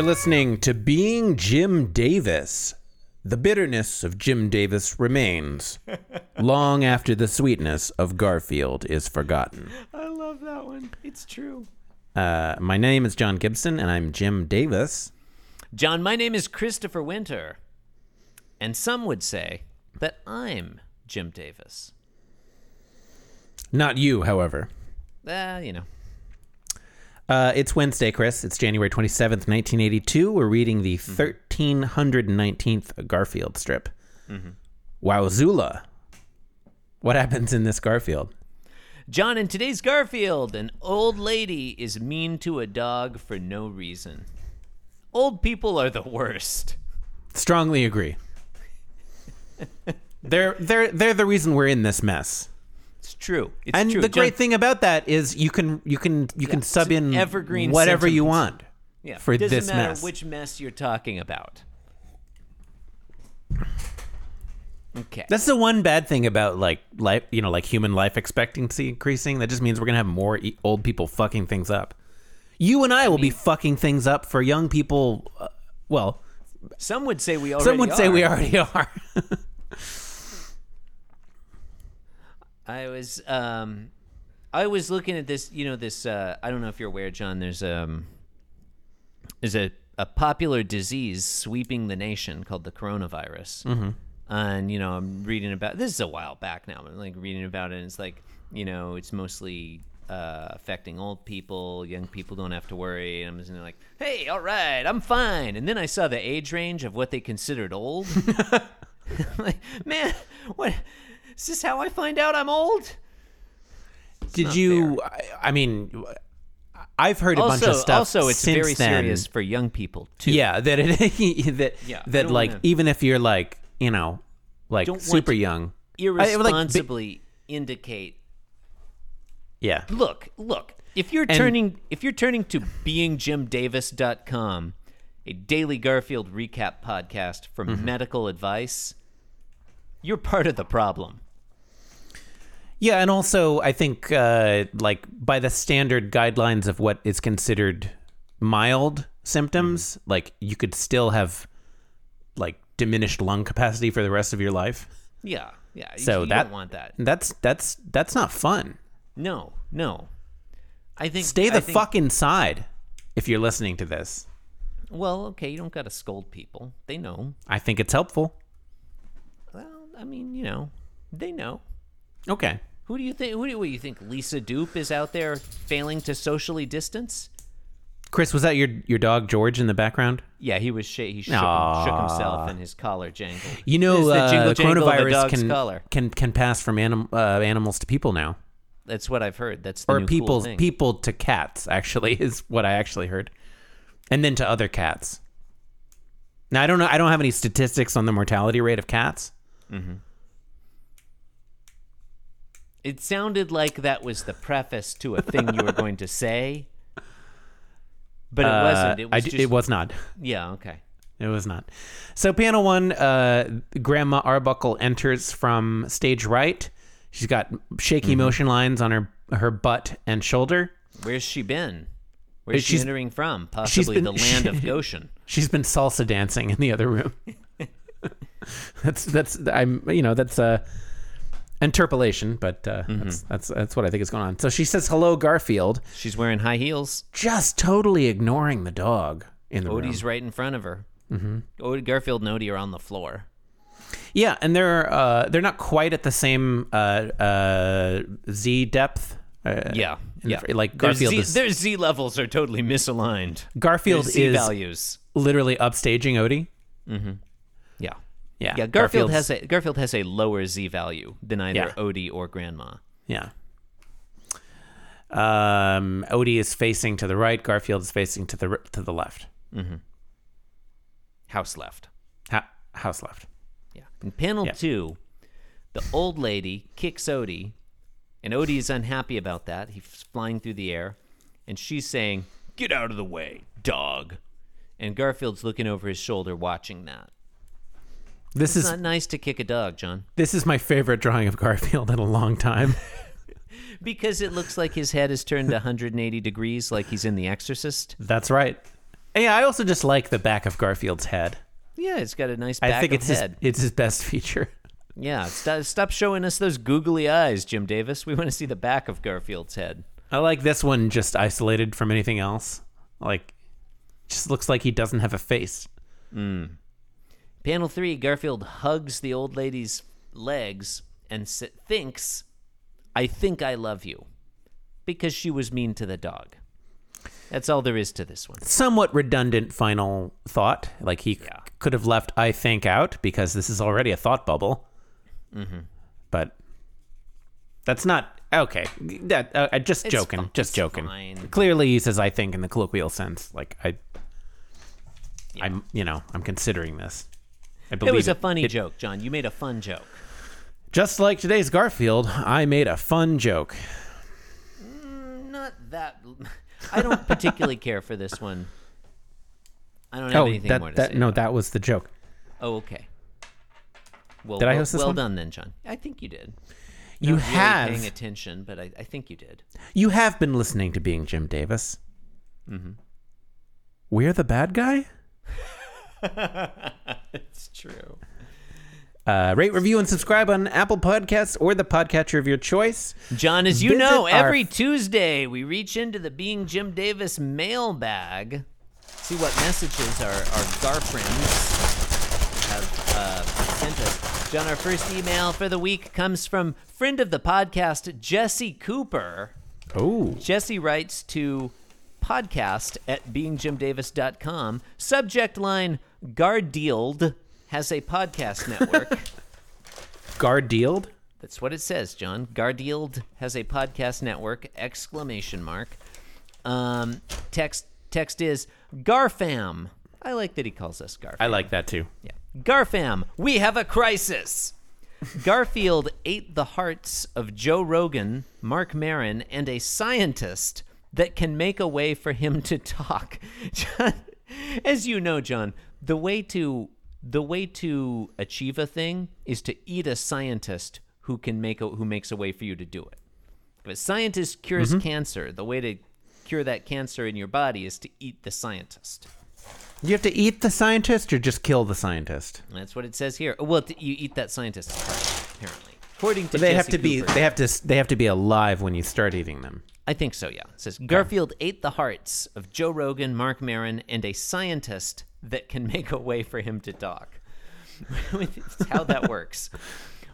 You're listening to Being Jim Davis. The bitterness of Jim Davis remains long after the sweetness of Garfield is forgotten. I love that one. It's true. Uh, my name is John Gibson, and I'm Jim Davis. John, my name is Christopher Winter. And some would say that I'm Jim Davis. Not you, however. Uh, you know. Uh, it's Wednesday, Chris. It's January 27th, 1982. We're reading the 1319th Garfield strip. Wowzula. What happens in this Garfield? John, in today's Garfield, an old lady is mean to a dog for no reason. Old people are the worst. Strongly agree. they're they're they're the reason we're in this mess. It's true. It's and true. the great thing about that is you can you can you can sub in evergreen whatever you want yeah, for doesn't this matter mess. which mess you're talking about. Okay. That's the one bad thing about like life, you know, like human life expectancy increasing. That just means we're gonna have more e- old people fucking things up. You and I will be fucking things up for young people. Uh, well, Some would say we already some would say we already are. I was um I was looking at this, you know, this uh I don't know if you're aware, John, there's um there's a, a popular disease sweeping the nation called the coronavirus. Mm-hmm. And, you know, I'm reading about this is a while back now. I'm like reading about it and it's like, you know, it's mostly uh, affecting old people. Young people don't have to worry. And I'm just like, hey, all right, I'm fine. And then I saw the age range of what they considered old. like, man, what is this how I find out I'm old? Did you? I, I mean, I've heard a bunch of stuff. also, it's since very then. serious for young people too. Yeah, that it that Yeah, that like wanna- even if you're like you know like Don't super to- young, I- like, bi- irresponsibly indicate. yeah, Look, look. If you're And- turning, if you're turning to beingjimdavis.com, a daily Garfield recap podcast for Mm-hmm. medical advice, you're part of the problem. Yeah, and also I think uh, like by the standard guidelines of what is considered mild symptoms, Mm-hmm. like you could still have like diminished lung capacity for the rest of your life. Yeah, yeah. you- So you that don't want that. That's that's that's not fun. No, no. I think Stay the think- fuck inside if you're listening to this. Well, okay, you don't got to scold people. They know. I think it's helpful. Well, I mean, you know, they know. Okay. Who do you think? Who do what, you think? Lisa Dupe is out there failing to socially distance? Chris, was that your your dog George in the background? Yeah, he was. Sh- he shook, him, shook himself, and his collar jangled. You know, the uh, jingle of the coronavirus can, collar. can can pass from anim- uh, animals to people now, That's what I've heard. That's the or new people cool people to cats. Actually, is what I actually heard, and then to other cats. Now I don't know. I don't have any statistics on the mortality rate of cats. It sounded like that was the preface to a thing you were going to say, but it Uh, wasn't. It was d- just. it was not. Yeah. Okay. It was not. So panel one, uh, Grandma Arbuckle enters from stage right. She's got shaky Mm-hmm. motion lines on her her butt and shoulder. Where's she been? Where's she she's- entering from? Possibly been- the land of Goshen. She's been salsa dancing in the other room. that's that's I'm you know that's uh interpolation, but uh, Mm-hmm. that's that's that's what I think is going on. So she says hello Garfield, She's wearing high heels. just totally ignoring the dog in the room. Odie's room. right in front of her. Mm-hmm. Odie, Garfield and Odie are on the floor. Yeah, and they're uh they're not quite at the same uh uh Z depth. Uh, Yeah, the yeah. fr- like Their Garfield Z, is their Z levels are totally misaligned. Garfield Their Z is values. literally upstaging Odie. Yeah. Yeah, Yeah, Garfield has a Garfield has a lower Z value than either Yeah. Odie or Grandma. Yeah. Um, Odie is facing to the right. Garfield is facing to the to the left. House left. Ha- house left. Yeah. In panel Yeah. two, the old lady kicks Odie, and Odie is unhappy about that. He's flying through the air, and she's saying, "Get out of the way, dog." And Garfield's looking over his shoulder, watching that. This It's is not nice to kick a dog, John, this is my favorite drawing of Garfield in a long time. because it looks like his head is turned 180 degrees, like he's in The Exorcist. That's right. Yeah, I also just like the back of Garfield's head. Yeah, it's got a nice back I think of it's his, head. it's his best feature. Yeah, stop, stop showing us those googly eyes, Jim Davis. We want to see the back of Garfield's head. I like this one just isolated from anything else. Like, just looks like he doesn't have a face. Hmm. Panel three, Garfield hugs the old lady's legs and s- thinks, I think I love you. Because she was mean to the dog. That's all there is to this one. Somewhat redundant final thought. Like he Yeah. could have left "I think" out because this is already a thought bubble. Mm-hmm. But that's not okay. That uh, uh, just It's joking. just it's joking. fine. Clearly, he says "I think" in the colloquial sense. Like I, I'm you know I'm considering this. It was a funny joke, John. You made a fun joke. Just like today's Garfield, I made a fun joke. Not that. I don't particularly care for this one. I don't have Oh, anything that, more to that say. no, about it. that was the joke. Oh, okay. Well, Did I well, host this well one? done then, John. I think you did. You Not really have paying attention, but I, I think you did. you have been listening to Being Jim Davis. Mm-hmm. We're the bad guy. it's true. Uh, rate, review, and subscribe on Apple Podcasts or the podcatcher of your choice. John, as you Visit know, our- every Tuesday we reach into the Being Jim Davis mailbag, see what messages our, our Gar friends have uh, sent us. John, our first email for the week comes from friend of the podcast, Jesse Cooper. Oh, Jesse writes to podcast at beingjimdavis.com. Subject line Gardield has a podcast network. Gardield. That's what it says, John. Gardield has a podcast network! Exclamation mark. Um, text text is Garfam. I like that he calls us Garfam. I like that too. Yeah. Garfam, we have a crisis. Garfield ate the hearts of Joe Rogan, Marc Maron, and a scientist that can make a way for him to talk. John, as you know, John, the way to the way to achieve a thing is to eat a scientist who can make a, who makes a way for you to do it. If a scientist cures mm-hmm. cancer, the way to cure that cancer in your body is to eat the scientist. You have to eat the scientist or just kill the scientist. That's what it says here. Well, you eat that scientist apparently. According to But they have Jesse to be. They have to. They have to be alive when you start eating them. I think so, yeah. It says Garfield ate the hearts of Joe Rogan, Marc Maron, and a scientist that can make a way for him to talk. It's how that works.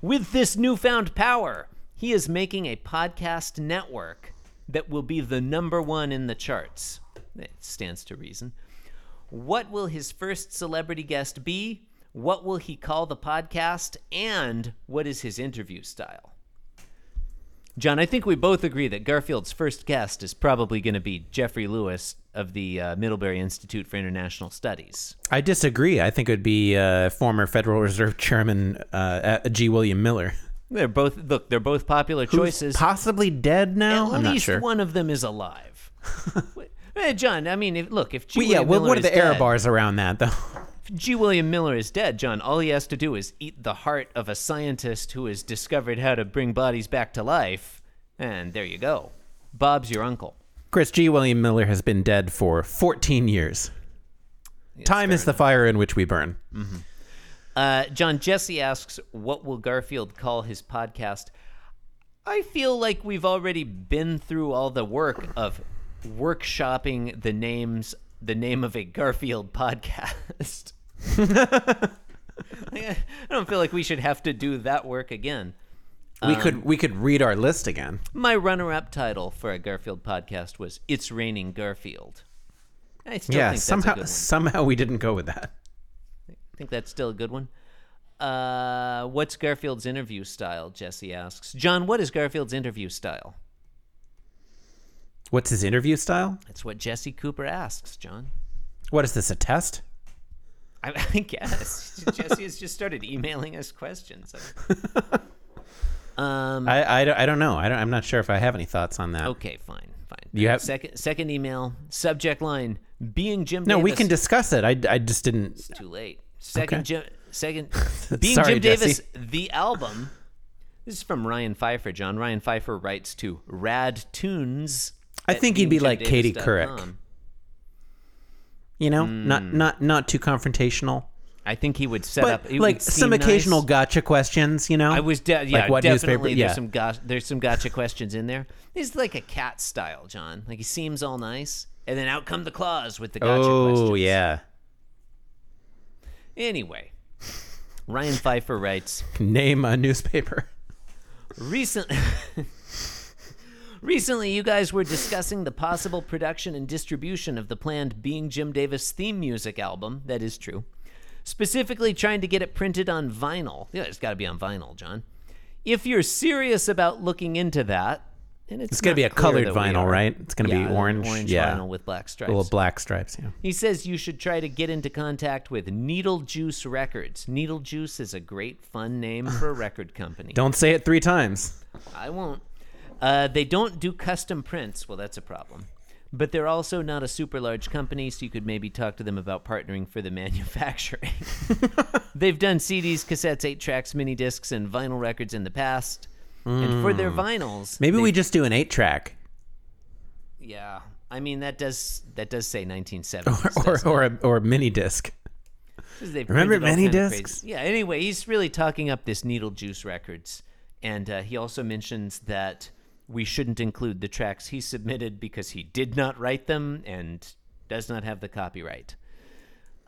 With this newfound power, he is making a podcast network that will be the number one in the charts. It stands to reason. What will his first celebrity guest be? What will he call the podcast? And what is his interview style? John, I think we both agree that Garfield's first guest is probably going to be Jeffrey Lewis of the uh, Middlebury Institute for International Studies. I disagree. I think it would be uh, former Federal Reserve Chairman uh, G. William Miller. They're both look. They're both popular choices. Possibly dead now. At I'm not least sure. one of them is alive. John, I mean, if, look, if G. Well, yeah. Well, what are the error bars around that though? If G. William Miller is dead, John. All he has to do is eat the heart of a scientist who has discovered how to bring bodies back to life, and there you go. Bob's your uncle. Chris G. William Miller has been dead for 14 years. Time is the fire in which we burn. Uh, John Jesse asks, "What will Garfield call his podcast?" I feel like we've already been through all the work of workshopping the names, the name of a Garfield podcast. I don't feel like we should have to do that work again. We could we could read our list again. My runner-up title for a Garfield podcast was "It's Raining Garfield." I still yeah. think that's a Somehow good one. somehow we didn't go with that. I think that's still a good one. Uh, what's Garfield's interview style? Jesse asks. John, what is Garfield's interview style? What's his interview style? That's what Jesse Cooper asks, John. What is this a test? I, I guess Jesse has just started emailing us questions. um. I, I, don't- I don't know. I don't, I'm not sure if I have any thoughts on that. Okay, fine, fine. You have- second second email subject line being Jim. No, we can discuss it. I, I just didn't. It's too late. Second, Okay. Jim, second, being Sorry, Jim Davis, Jesse. the album. This is from Ryan Pfeiffer. John Ryan Pfeiffer writes to Rad Tunes. I think he'd be like Katie Couric. You know, hmm. not not not too confrontational, I think he would set but up like some occasional nice. gotcha questions. You know, I was de- yeah, Like what newspaper- definitely. yeah. There's some go- there's some gotcha questions in there. He's like a cat style, John. Like he seems all nice, and then out come the claws with the gotcha oh questions. yeah, Anyway, Ryan Pfeiffer writes. name a newspaper. Recent Recently, you guys were discussing the possible production and distribution of the planned Being Jim Davis theme music album. That is true. Specifically, trying to get it printed on vinyl. Yeah, it's got to be on vinyl, John. If you're serious about looking into that, and it's, It's gonna be a colored vinyl, right? It's gonna be orange. orange yeah, vinyl with black stripes. little black stripes. Yeah. He says you should try to get into contact with Needle Juice Records. Needle Juice is a great, fun name for a record company. Don't say it three times. I won't. Uh, they don't do custom prints. Well, that's a problem. But they're also not a super large company, so you could maybe talk to them about partnering for the manufacturing. They've done CDs, cassettes, 8 tracks, mini discs, and vinyl records in the past. And for their vinyls, Maybe they- we just do an eight track yeah. I mean that does that does say 1970s. or doesn't or a, or a mini disc. Remember mini discs? Yeah. Anyway, he's really talking up this Needle Juice Records, and uh, he also mentions that we shouldn't include the tracks he submitted because he did not write them and does not have the copyright.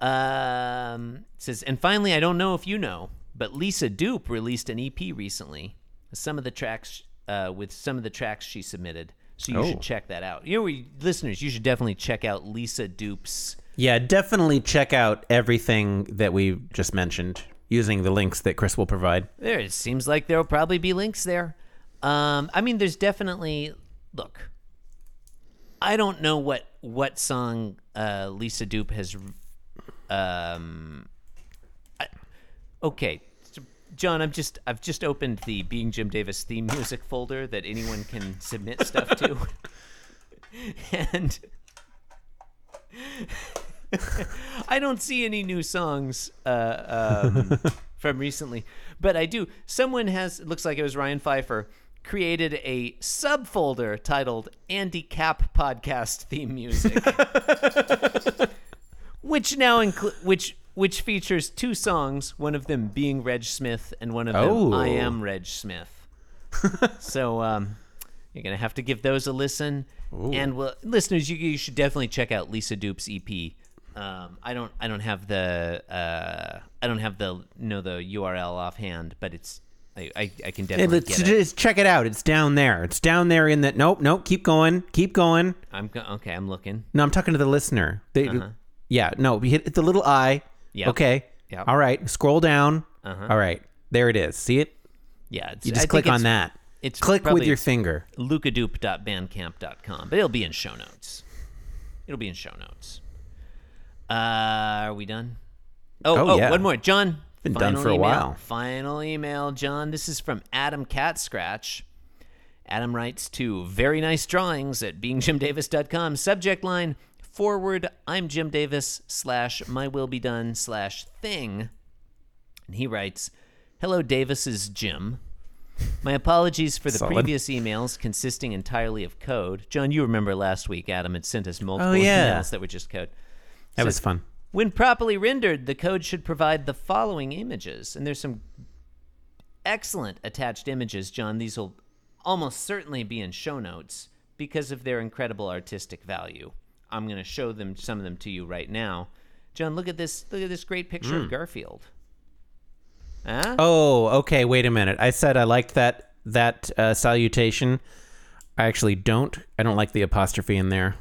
Um, it says, and finally, I don't know if you know, but Lisa Dupe released an EP recently. Some of the tracks uh, with some of the tracks she submitted. So you Oh. should check that out. You know, we, listeners, you should definitely check out Lisa Dupe's. Yeah, definitely check out everything that we just mentioned using the links that Chris will provide. There, it seems like there will probably be links there. Um, I mean, there's definitely look. I don't know what what song uh, Lisa Dupe has. Um, I, okay, John, I'm just I've just opened the Being Jim Davis theme music folder that anyone can submit stuff to, and I don't see any new songs uh, um, from recently, but I do. Someone has. It looks like it was Ryan Pfeiffer created a subfolder titled "Andy Capp Podcast Theme Music," which now includes which which features two songs. One of them being Reg Smythe, and one of them Oh. I am Reg Smythe. so um, you're gonna have to give those a listen. And well, listeners, you, you should definitely check out Lisa Dupe's EP. Um, I don't I don't have the uh, I don't have the know the URL offhand, but it's I, I, I can definitely let's get it. just check it out. It's down there. It's down there in that. Nope, nope. Keep going. Keep going. I'm go- okay. I'm looking. No, I'm talking to the listener. They, Uh-huh. Yeah, no. We hit the little eye. Yep. Okay. Yep. All right. Scroll down. Uh-huh. All right. There it is. See it? Yeah, it's, You just think click on that. It's Click with your finger. lucadupe.bandcamp.com, but it'll be in show notes. It'll be in show notes. Uh, are we done? Oh, Oh, oh, yeah. one more, John. Been done final for a email. while. Final email, John. This is from Adam Cat Scratch. Adam writes to very nice drawings at beingjimdavis.com. Subject line forward. I'm Jim Davis slash my will be done slash thing. And he writes, "Hello, Davis is Jim." My apologies for the Solid. previous emails consisting entirely of code. John, you remember last week Adam had sent us multiple Oh, yeah. emails that were just code. That was fun. When properly rendered, the code should provide the following images. And there's some excellent attached images, John. These will almost certainly be in show notes because of their incredible artistic value. I'm going to show them some of them to you right now. John, look at this. Look at this great picture of Garfield. Huh? Oh, okay. Wait a minute. I said I liked that that uh, salutation. I actually don't. I don't like the apostrophe in there.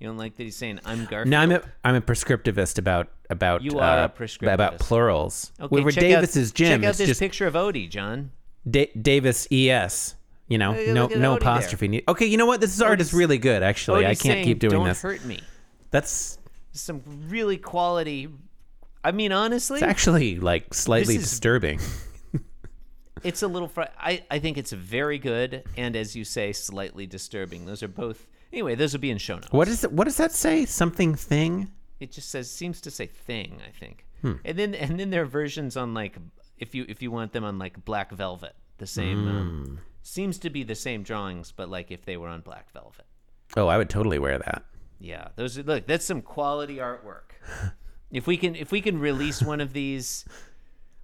You don't like that he's saying I'm Garfield? No, I'm a I'm a prescriptivist about about You are uh, a prescriptivist. about plurals. Okay, Where check Davis out, is Jim. Check out it's this just picture of Odie, John. Da- Davis es. You know, Look- no no Odie apostrophe. need- Okay, you know what? This art is really good. Actually, I can't saying, keep doing this. Don't hurt me. That's Some really quality. I mean, honestly, it's actually like slightly is- disturbing. it's a little. Fr- I I think it's very good, and as you say, slightly disturbing. Those are both. Anyway, those will be in show notes. What is it? What does that say? Something thing? It just says seems to say thing. I think, Hmm. and then and then there are versions on like if you if you want them on like black velvet, the same. Um, Hmm. seems to be the same drawings, but like if they were on black velvet. Oh, I would totally wear that. Yeah, those are look. That's some quality artwork. if we can, if we can release one of these,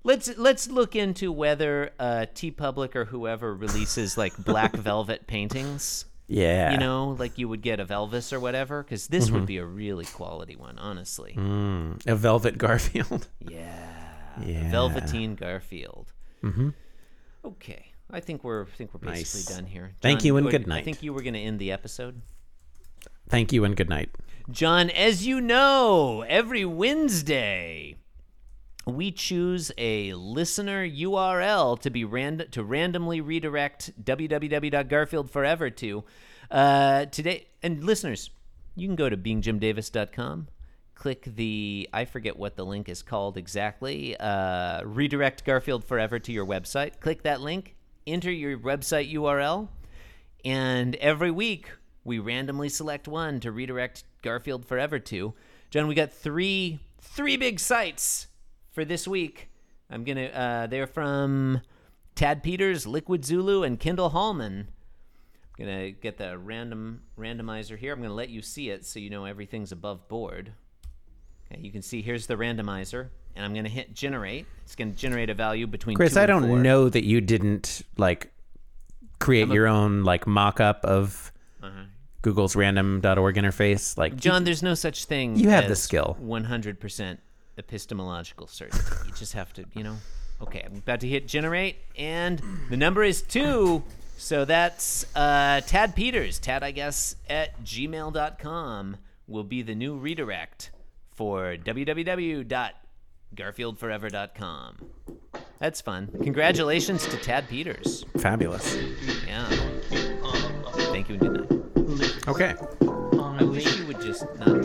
let's let's look into whether uh, TeePublic or whoever releases like black velvet paintings. Yeah. You know, like you would get of Elvis or whatever, because this would be a really quality one, honestly. Mm, a velvet Garfield. Yeah. Yeah. Velveteen Garfield. Mm-hmm. Okay. I think we're I think we're basically Nice. done here. Thank you and good night. I think you were going to end the episode. Thank you and good night. John, as you know, every Wednesday we choose a listener URL to be rand- to randomly redirect www.garfieldforever to. Uh, today, and listeners, you can go to beingjimdavis.com, click the I forget what the link is called exactly. Uh, redirect Garfield Forever to your website. Click that link, enter your website URL, and every week we randomly select one to redirect Garfield Forever to. John, we got three three big sites for this week. I'm gonna uh, they're from Tad Peters, Liquid Zulu, and Kendall Hallman. I'm gonna get the random randomizer here. I'm gonna let you see it so you know everything's above board. Okay, you can see here's the randomizer, and I'm gonna hit generate. It's gonna generate a value between Chris, I don't four. know that you didn't like create your own like mock-up of Google's random.org interface. Like Uh-huh. John, there's no such thing. You have the skill. 100% epistemological certainty. you just have to, you know. Okay, I'm about to hit generate, and the number is two. So that's uh, Tad Peters. Tad, I guess, at gmail.com will be the new redirect for www.garfieldforever.com. That's fun. Congratulations to Tad Peters. fabulous. Yeah. Thank you and good night. Okay. I wish you would just not